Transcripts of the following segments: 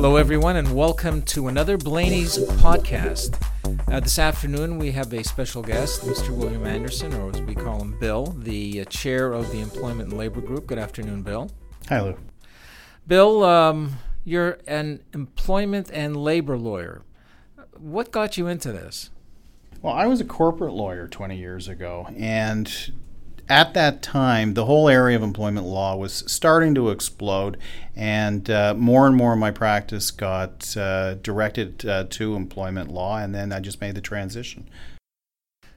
Hello, everyone, and welcome to another Blaney's podcast. Uh, this afternoon, we have a special guest, Mr. William Anderson, or as we call him, Bill, the uh, chair of the Employment and Labor Group. Good afternoon, Bill. Hi, Lou. Bill, um, you're an employment and labor lawyer. What got you into this? Well, I was a corporate lawyer 20 years ago, and at that time, the whole area of employment law was starting to explode, and uh, more and more of my practice got uh, directed uh, to employment law, and then I just made the transition.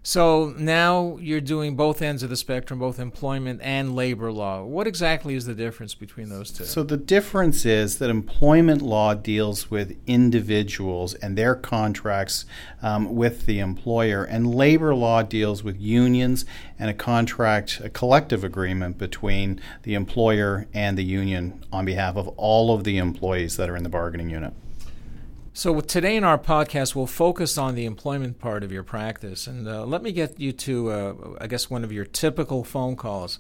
So now you're doing both ends of the spectrum, both employment and labor law. What exactly is the difference between those two? So the difference is that employment law deals with individuals and their contracts um, with the employer, and labor law deals with unions and a contract, a collective agreement between the employer and the union on behalf of all of the employees that are in the bargaining unit. So today in our podcast, we'll focus on the employment part of your practice, and uh, let me get you to, uh, I guess, one of your typical phone calls.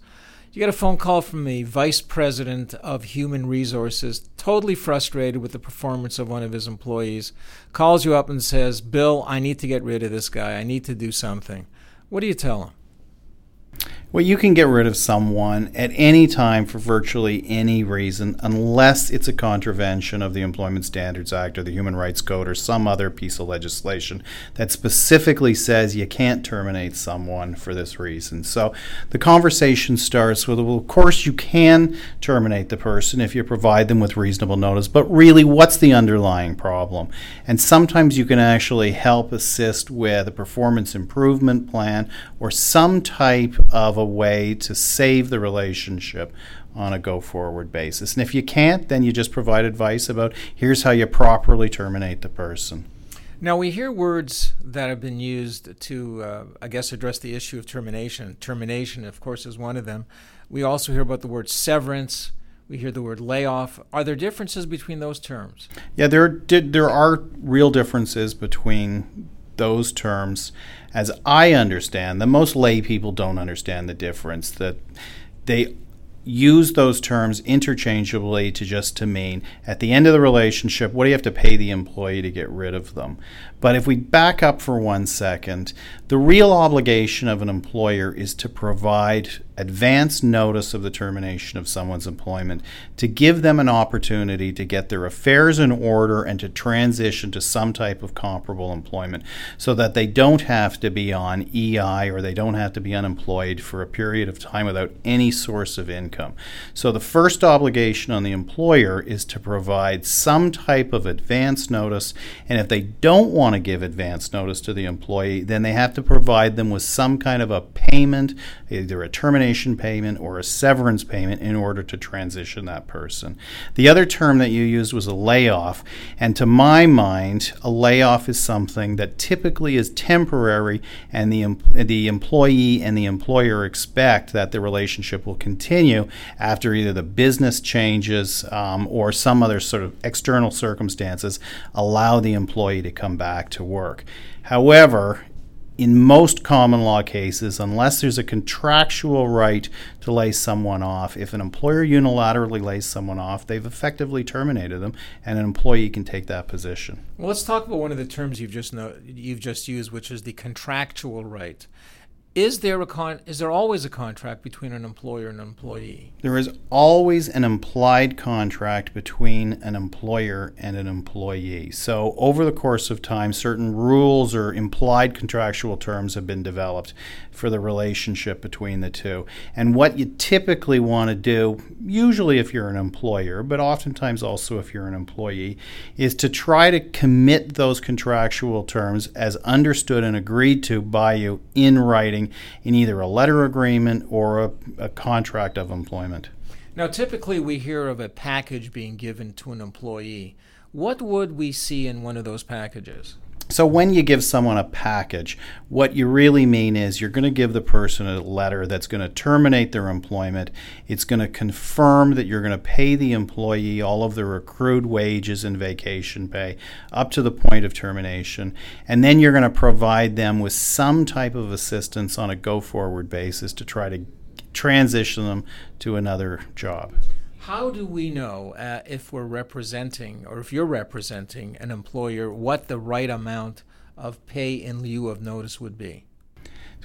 You get a phone call from the vice president of human resources, totally frustrated with the performance of one of his employees, calls you up and says, "Bill, I need to get rid of this guy. I need to do something." What do you tell him? Well, you can get rid of someone at any time for virtually any reason, unless it's a contravention of the Employment Standards Act or the Human Rights Code or some other piece of legislation that specifically says you can't terminate someone for this reason. So the conversation starts with, well, of course, you can terminate the person if you provide them with reasonable notice, but really, what's the underlying problem? And sometimes you can actually help assist with a performance improvement plan or some type of way to save the relationship on a go forward basis. And if you can't, then you just provide advice about here's how you properly terminate the person. Now, we hear words that have been used to, uh, I guess, address the issue of termination. Termination, of course, is one of them. We also hear about the word severance. We hear the word layoff. Are there differences between those terms? Yeah, there, there are real differences between those terms as I understand them. Most lay people don't understand the difference that they use those terms interchangeably to just to mean at the end of the relationship what do you have to pay the employee to get rid of them but if we back up for one second the real obligation of an employer is to provide advance notice of the termination of someone's employment to give them an opportunity to get their affairs in order and to transition to some type of comparable employment so that they don't have to be on EI or they don't have to be unemployed for a period of time without any source of income. So the first obligation on the employer is to provide some type of advance notice and if they don't want to give advance notice to the employee then they have to provide them with some kind of a payment either a termination termination payment or a severance payment in order to transition that person. The other term that you used was a layoff, and to my mind, a layoff is something that typically is temporary, and the the employee and the employer expect that the relationship will continue after either the business changes um, or some other sort of external circumstances allow the employee to come back to work. However, in most common law cases, unless there's a contractual right to lay someone off, if an employer unilaterally lays someone off, they've effectively terminated them, and an employee can take that position. Well, let's talk about one of the terms you've just you've just used, which is the contractual right is there a con is there always a contract between an employer and an employee? There is always an implied contract between an employer and an employee. So over the course of time certain rules or implied contractual terms have been developed for the relationship between the two. And what you typically want to do usually if you're an employer but oftentimes also if you're an employee is to try to commit those contractual terms as understood and agreed to by you in writing in either a letter agreement or a, a contract of employment. Now, typically we hear of a package being given to an employee. What would we see in one of those packages? So, when you give someone a package, what you really mean is you're going to give the person a letter that's going to terminate their employment. It's going to confirm that you're going to pay the employee all of their accrued wages and vacation pay up to the point of termination. And then you're going to provide them with some type of assistance on a go forward basis to try to transition them to another job. How do we know uh, if we're representing or if you're representing an employer what the right amount of pay in lieu of notice would be?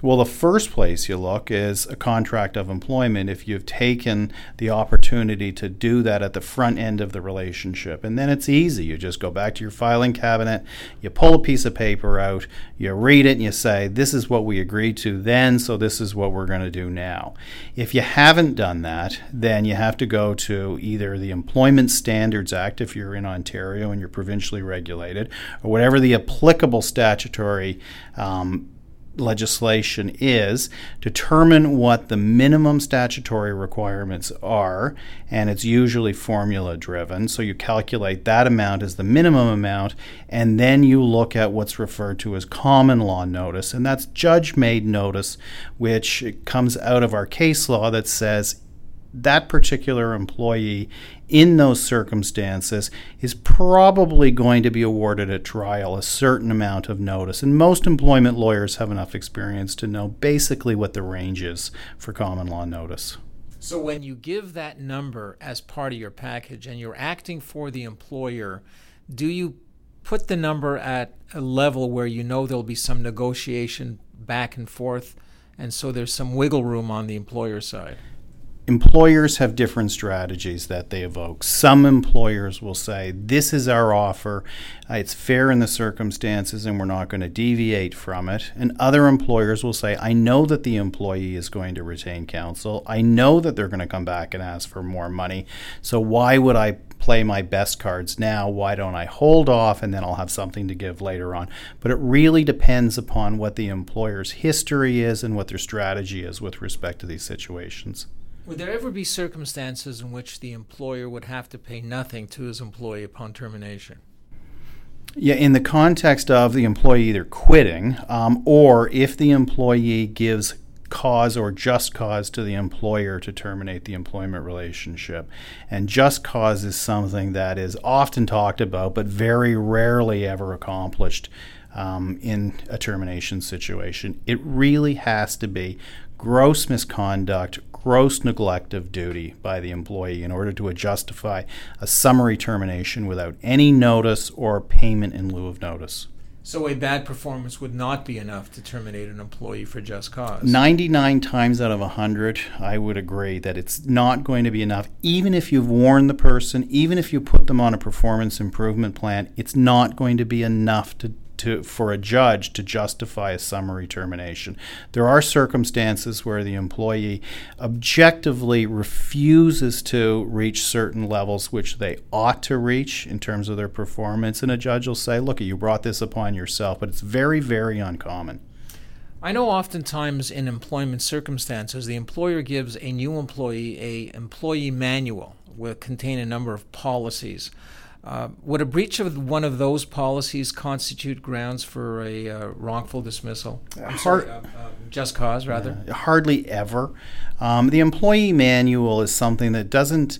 Well, the first place you look is a contract of employment if you've taken the opportunity to do that at the front end of the relationship. And then it's easy. You just go back to your filing cabinet, you pull a piece of paper out, you read it, and you say, This is what we agreed to then, so this is what we're going to do now. If you haven't done that, then you have to go to either the Employment Standards Act if you're in Ontario and you're provincially regulated, or whatever the applicable statutory um, legislation is determine what the minimum statutory requirements are, and it's usually formula driven. So you calculate that amount as the minimum amount, and then you look at what's referred to as common law notice, and that's judge made notice, which comes out of our case law that says that particular employee in those circumstances is probably going to be awarded at trial a certain amount of notice. And most employment lawyers have enough experience to know basically what the range is for common law notice. So when you give that number as part of your package and you're acting for the employer, do you put the number at a level where you know there'll be some negotiation back and forth and so there's some wiggle room on the employer side? Employers have different strategies that they evoke. Some employers will say, This is our offer, it's fair in the circumstances, and we're not going to deviate from it. And other employers will say, I know that the employee is going to retain counsel, I know that they're going to come back and ask for more money, so why would I? Play my best cards now. Why don't I hold off and then I'll have something to give later on? But it really depends upon what the employer's history is and what their strategy is with respect to these situations. Would there ever be circumstances in which the employer would have to pay nothing to his employee upon termination? Yeah, in the context of the employee either quitting um, or if the employee gives cause or just cause to the employer to terminate the employment relationship. And just cause is something that is often talked about but very rarely ever accomplished um, in a termination situation. It really has to be gross misconduct, gross neglect of duty by the employee in order to justify a summary termination without any notice or payment in lieu of notice. So a bad performance would not be enough to terminate an employee for just cause. 99 times out of 100, I would agree that it's not going to be enough. Even if you've warned the person, even if you put them on a performance improvement plan, it's not going to be enough to to for a judge to justify a summary termination. There are circumstances where the employee objectively refuses to reach certain levels which they ought to reach in terms of their performance, and a judge will say, "Look, you brought this upon yourself," but it's very, very uncommon. I know oftentimes in employment circumstances, the employer gives a new employee a employee manual will contain a number of policies. Uh, would a breach of one of those policies constitute grounds for a uh, wrongful dismissal? I'm sorry, uh, uh, just cause, rather? hardly ever. Um, the employee manual is something that doesn't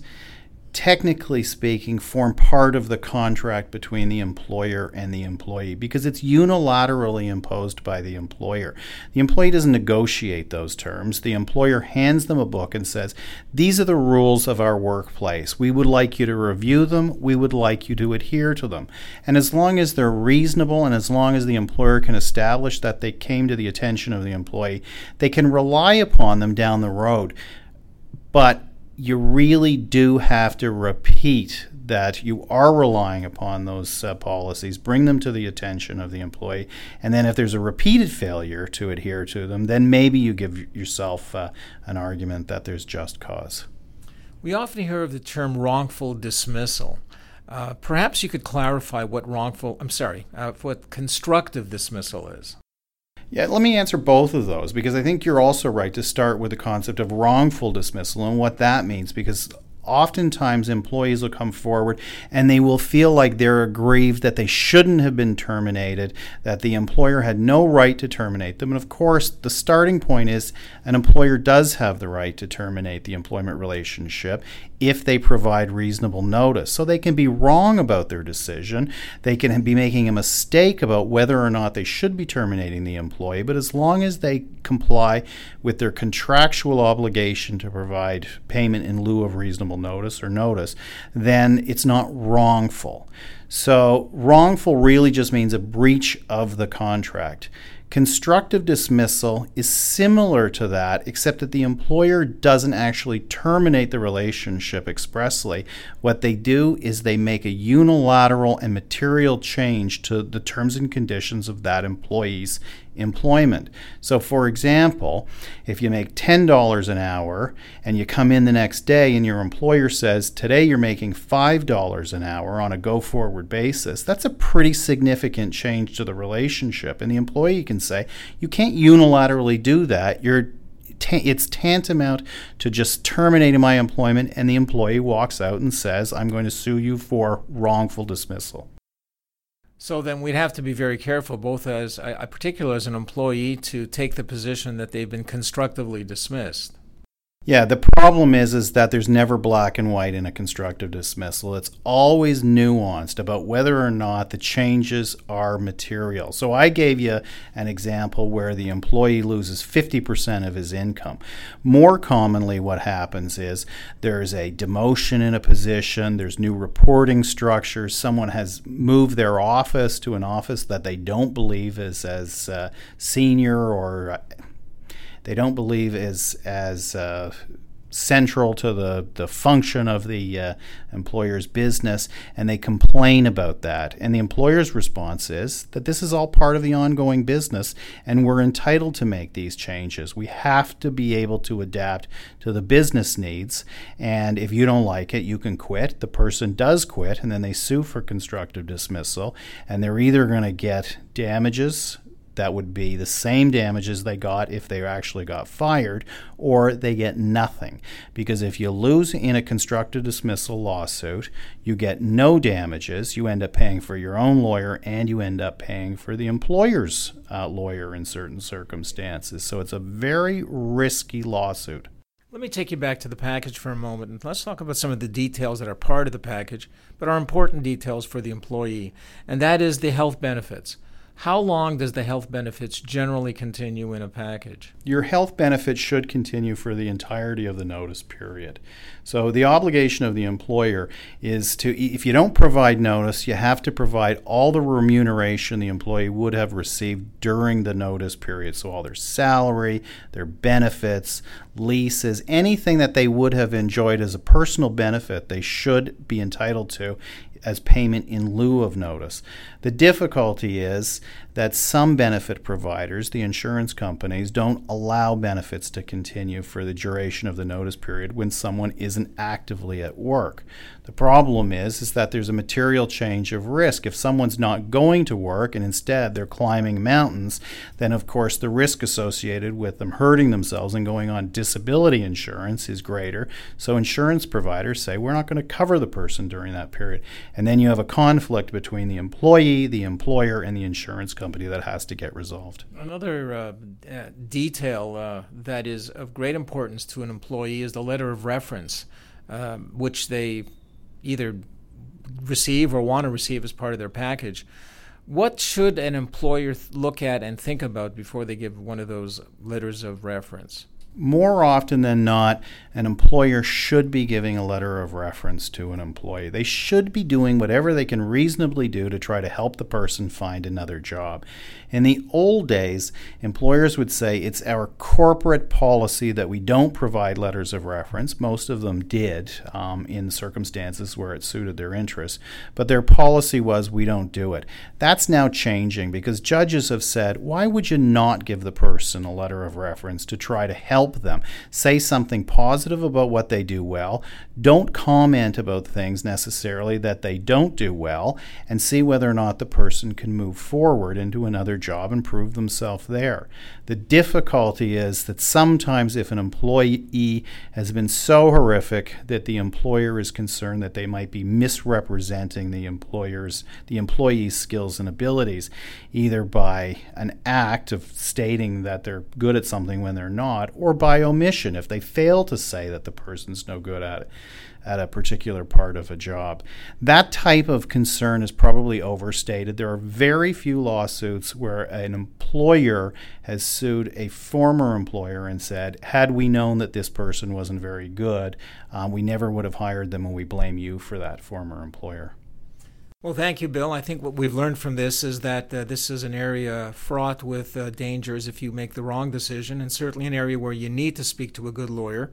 technically speaking, form part of the contract between the employer and the employee because it's unilaterally imposed by the employer. The employee doesn't negotiate those terms. The employer hands them a book and says, These are the rules of our workplace. We would like you to review them. We would like you to adhere to them. And as long as they're reasonable and as long as the employer can establish that they came to the attention of the employee, they can rely upon them down the road. But you really do have to repeat that you are relying upon those uh, policies, bring them to the attention of the employee, and then if there's a repeated failure to adhere to them, then maybe you give yourself uh, an argument that there's just cause. We often hear of the term wrongful dismissal. Uh, perhaps you could clarify what wrongful, I'm sorry, uh, what constructive dismissal is. Yeah, let me answer both of those because I think you're also right to start with the concept of wrongful dismissal and what that means because oftentimes employees will come forward and they will feel like they're aggrieved that they shouldn't have been terminated, that the employer had no right to terminate them. And of course, the starting point is an employer does have the right to terminate the employment relationship if they provide reasonable notice. So they can be wrong about their decision, they can be making a mistake about whether or not they should be terminating the employee, but as long as they comply with their contractual obligation to provide payment in lieu of reasonable reasonable notice or notice, then it's not wrongful. So, wrongful really just means a breach of the contract. Constructive dismissal is similar to that, except that the employer doesn't actually terminate the relationship expressly. What they do is they make a unilateral and material change to the terms and conditions of that employee's employment. So, for example, if you make $10 an hour and you come in the next day and your employer says, Today you're making $5 an hour on a go forward basis, that's a pretty significant change to the relationship. And the employee can say, You can't unilaterally do that. You're it's tantamount to just terminating my employment, and the employee walks out and says, I'm going to sue you for wrongful dismissal. So then we'd have to be very careful, both as, I particular as an employee, to take the position that they've been constructively dismissed. Yeah, the problem is is that there's never black and white in a constructive dismissal. It's always nuanced about whether or not the changes are material. So I gave you an example where the employee loses 50% of his income. More commonly what happens is there's a demotion in a position, there's new reporting structures, someone has moved their office to an office that they don't believe is as uh, senior or they don't believe is as uh, central to the, the function of the uh, employer's business, and they complain about that. And the employer's response is that this is all part of the ongoing business, and we're entitled to make these changes. We have to be able to adapt to the business needs, and if you don't like it, you can quit. The person does quit, and then they sue for constructive dismissal, and they're either going to get damages that would be the same damages they got if they actually got fired, or they get nothing. Because if you lose in a constructive dismissal lawsuit, you get no damages. You end up paying for your own lawyer and you end up paying for the employer's uh, lawyer in certain circumstances. So it's a very risky lawsuit. Let me take you back to the package for a moment and let's talk about some of the details that are part of the package, but are important details for the employee, and that is the health benefits. How long does the health benefits generally continue in a package? Your health benefits should continue for the entirety of the notice period. So the obligation of the employer is to, if you don't provide notice, you have to provide all the remuneration the employee would have received during the notice period. So all their salary, their benefits, leases, anything that they would have enjoyed as a personal benefit, they should be entitled to as payment in lieu of notice. The difficulty is that some benefit providers, the insurance companies, don't allow benefits to continue for the duration of the notice period when someone isn't actively at work. The problem is is that there's a material change of risk. If someone's not going to work and instead they're climbing mountains, then of course the risk associated with them hurting themselves and going on disability insurance is greater. So insurance providers say we're not going to cover the person during that period. And then you have a conflict between the employee, the employer, and the insurance company that has to get resolved. Another uh, uh, detail uh, that is of great importance to an employee is the letter of reference, um, which they either receive or want to receive as part of their package. What should an employer look at and think about before they give one of those letters of reference? More often than not, an employer should be giving a letter of reference to an employee. They should be doing whatever they can reasonably do to try to help the person find another job. In the old days, employers would say it's our corporate policy that we don't provide letters of reference. Most of them did um, in circumstances where it suited their interests, but their policy was we don't do it. That's now changing because judges have said, why would you not give the person a letter of reference to try to help? Help them. Say something positive about what they do well. Don't comment about things necessarily that they don't do well, and see whether or not the person can move forward into another job and prove themselves there. The difficulty is that sometimes if an employee has been so horrific that the employer is concerned that they might be misrepresenting the employer's the employee's skills and abilities, either by an act of stating that they're good at something when they're not, or by omission if they fail to say that the person's no good at it. at a particular part of a job. That type of concern is probably overstated. There are very few lawsuits where an employer has sued a former employer and said, had we known that this person wasn't very good, um, we never would have hired them and we blame you for that former employer. Well, thank you, Bill. I think what we've learned from this is that uh, this is an area fraught with uh, dangers if you make the wrong decision, and certainly an area where you need to speak to a good lawyer.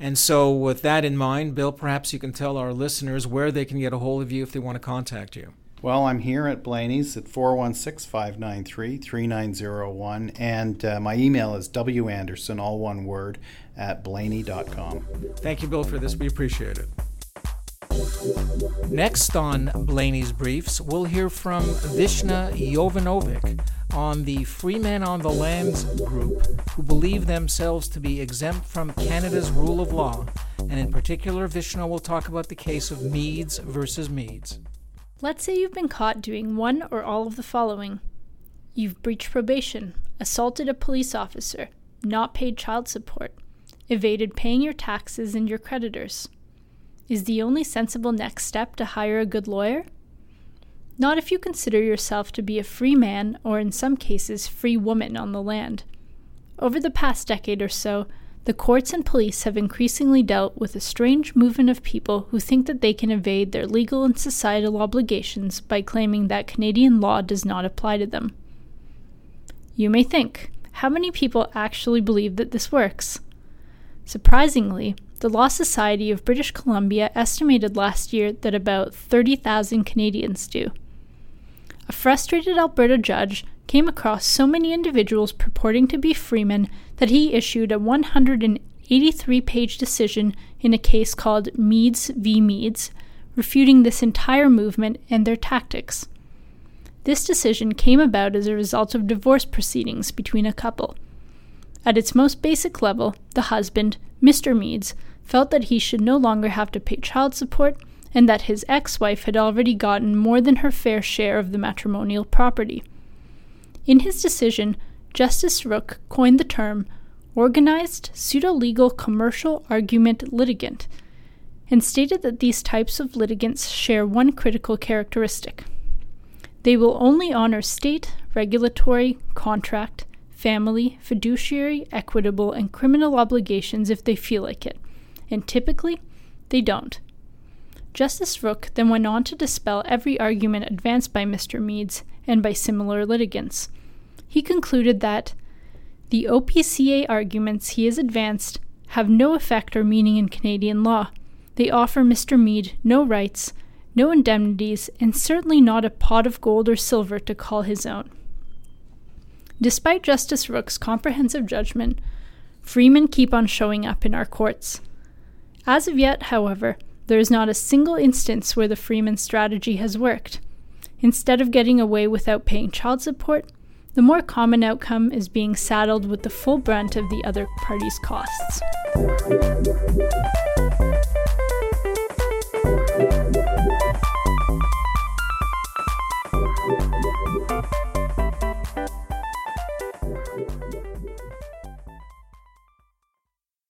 And so, with that in mind, Bill, perhaps you can tell our listeners where they can get a hold of you if they want to contact you. Well, I'm here at Blaney's at 416 593 3901, and uh, my email is wanderson, all one word, at blaney.com. Thank you, Bill, for this. We appreciate it. Next on Blaney's Briefs, we'll hear from Vishna Jovanovic on the Free Men on the Lands group who believe themselves to be exempt from Canada's rule of law. And in particular, Vishna will talk about the case of Meads versus Meads. Let's say you've been caught doing one or all of the following you've breached probation, assaulted a police officer, not paid child support, evaded paying your taxes and your creditors. Is the only sensible next step to hire a good lawyer? Not if you consider yourself to be a free man, or in some cases, free woman on the land. Over the past decade or so, the courts and police have increasingly dealt with a strange movement of people who think that they can evade their legal and societal obligations by claiming that Canadian law does not apply to them. You may think, how many people actually believe that this works? Surprisingly, the Law Society of British Columbia estimated last year that about 30,000 Canadians do. A frustrated Alberta judge came across so many individuals purporting to be freemen that he issued a 183 page decision in a case called Meads v. Meads, refuting this entire movement and their tactics. This decision came about as a result of divorce proceedings between a couple. At its most basic level, the husband, Mr. Meads, felt that he should no longer have to pay child support and that his ex wife had already gotten more than her fair share of the matrimonial property. In his decision, Justice Rooke coined the term organized pseudo legal commercial argument litigant and stated that these types of litigants share one critical characteristic. They will only honor state, regulatory, contract, family, fiduciary, equitable, and criminal obligations if they feel like it, and typically, they don't. Justice Rooke then went on to dispel every argument advanced by Mr. Meads and by similar litigants. He concluded that the OPCA arguments he has advanced have no effect or meaning in Canadian law. They offer Mr. Mead no rights, no indemnities, and certainly not a pot of gold or silver to call his own. Despite Justice Rooke's comprehensive judgment, freemen keep on showing up in our courts. As of yet, however, there is not a single instance where the freeman strategy has worked. Instead of getting away without paying child support, the more common outcome is being saddled with the full brunt of the other party's costs.